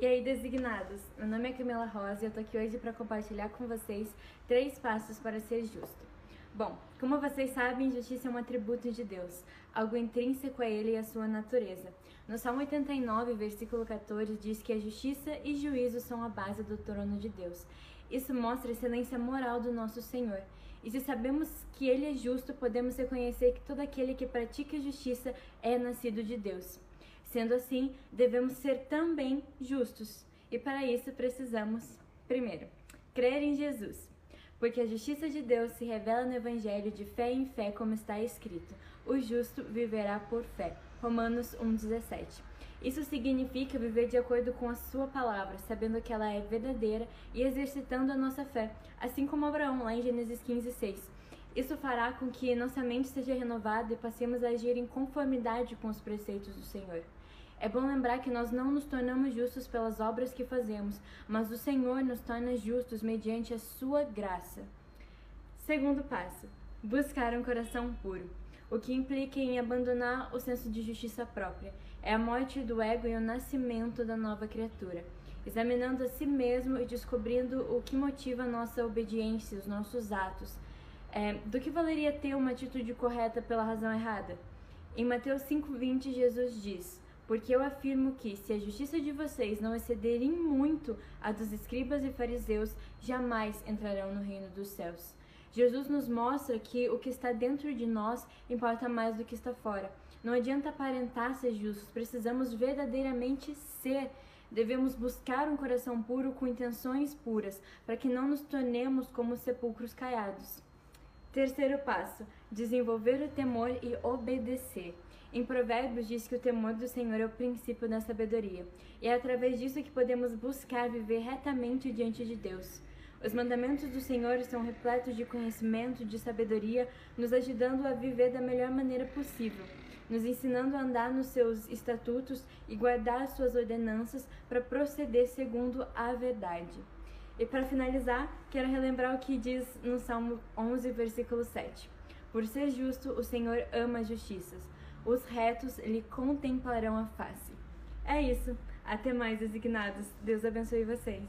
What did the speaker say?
E aí, designados? Meu nome é Camila Rosa e eu tô aqui hoje para compartilhar com vocês três passos para ser justo. Bom, como vocês sabem, justiça é um atributo de Deus, algo intrínseco a Ele e à sua natureza. No Salmo 89, versículo 14, diz que a justiça e juízo são a base do trono de Deus. Isso mostra a excelência moral do nosso Senhor. E se sabemos que Ele é justo, podemos reconhecer que todo aquele que pratica justiça é nascido de Deus. Sendo assim, devemos ser também justos. E para isso precisamos, primeiro, crer em Jesus. Porque a justiça de Deus se revela no Evangelho de fé em fé, como está escrito: o justo viverá por fé. Romanos 1,17. Isso significa viver de acordo com a Sua palavra, sabendo que ela é verdadeira e exercitando a nossa fé, assim como Abraão, lá em Gênesis 15, 6. Isso fará com que nossa mente seja renovada e passemos a agir em conformidade com os preceitos do Senhor. É bom lembrar que nós não nos tornamos justos pelas obras que fazemos, mas o Senhor nos torna justos mediante a sua graça. Segundo passo: buscar um coração puro, o que implica em abandonar o senso de justiça própria. É a morte do ego e o nascimento da nova criatura, examinando a si mesmo e descobrindo o que motiva a nossa obediência, os nossos atos. É, do que valeria ter uma atitude correta pela razão errada? Em Mateus 5,20, Jesus diz porque eu afirmo que, se a justiça de vocês não excederem muito a dos escribas e fariseus, jamais entrarão no reino dos céus. Jesus nos mostra que o que está dentro de nós importa mais do que está fora. Não adianta aparentar ser justos, precisamos verdadeiramente ser. Devemos buscar um coração puro com intenções puras, para que não nos tornemos como sepulcros caiados. Terceiro passo: desenvolver o temor e obedecer. Em Provérbios diz que o temor do Senhor é o princípio da sabedoria, e é através disso que podemos buscar viver retamente diante de Deus. Os mandamentos do Senhor são repletos de conhecimento, de sabedoria, nos ajudando a viver da melhor maneira possível, nos ensinando a andar nos seus estatutos e guardar as suas ordenanças para proceder segundo a verdade. E para finalizar, quero relembrar o que diz no Salmo 11, versículo 7. Por ser justo, o Senhor ama as justiças. Os retos lhe contemplarão a face. É isso. Até mais, designados. Deus abençoe vocês.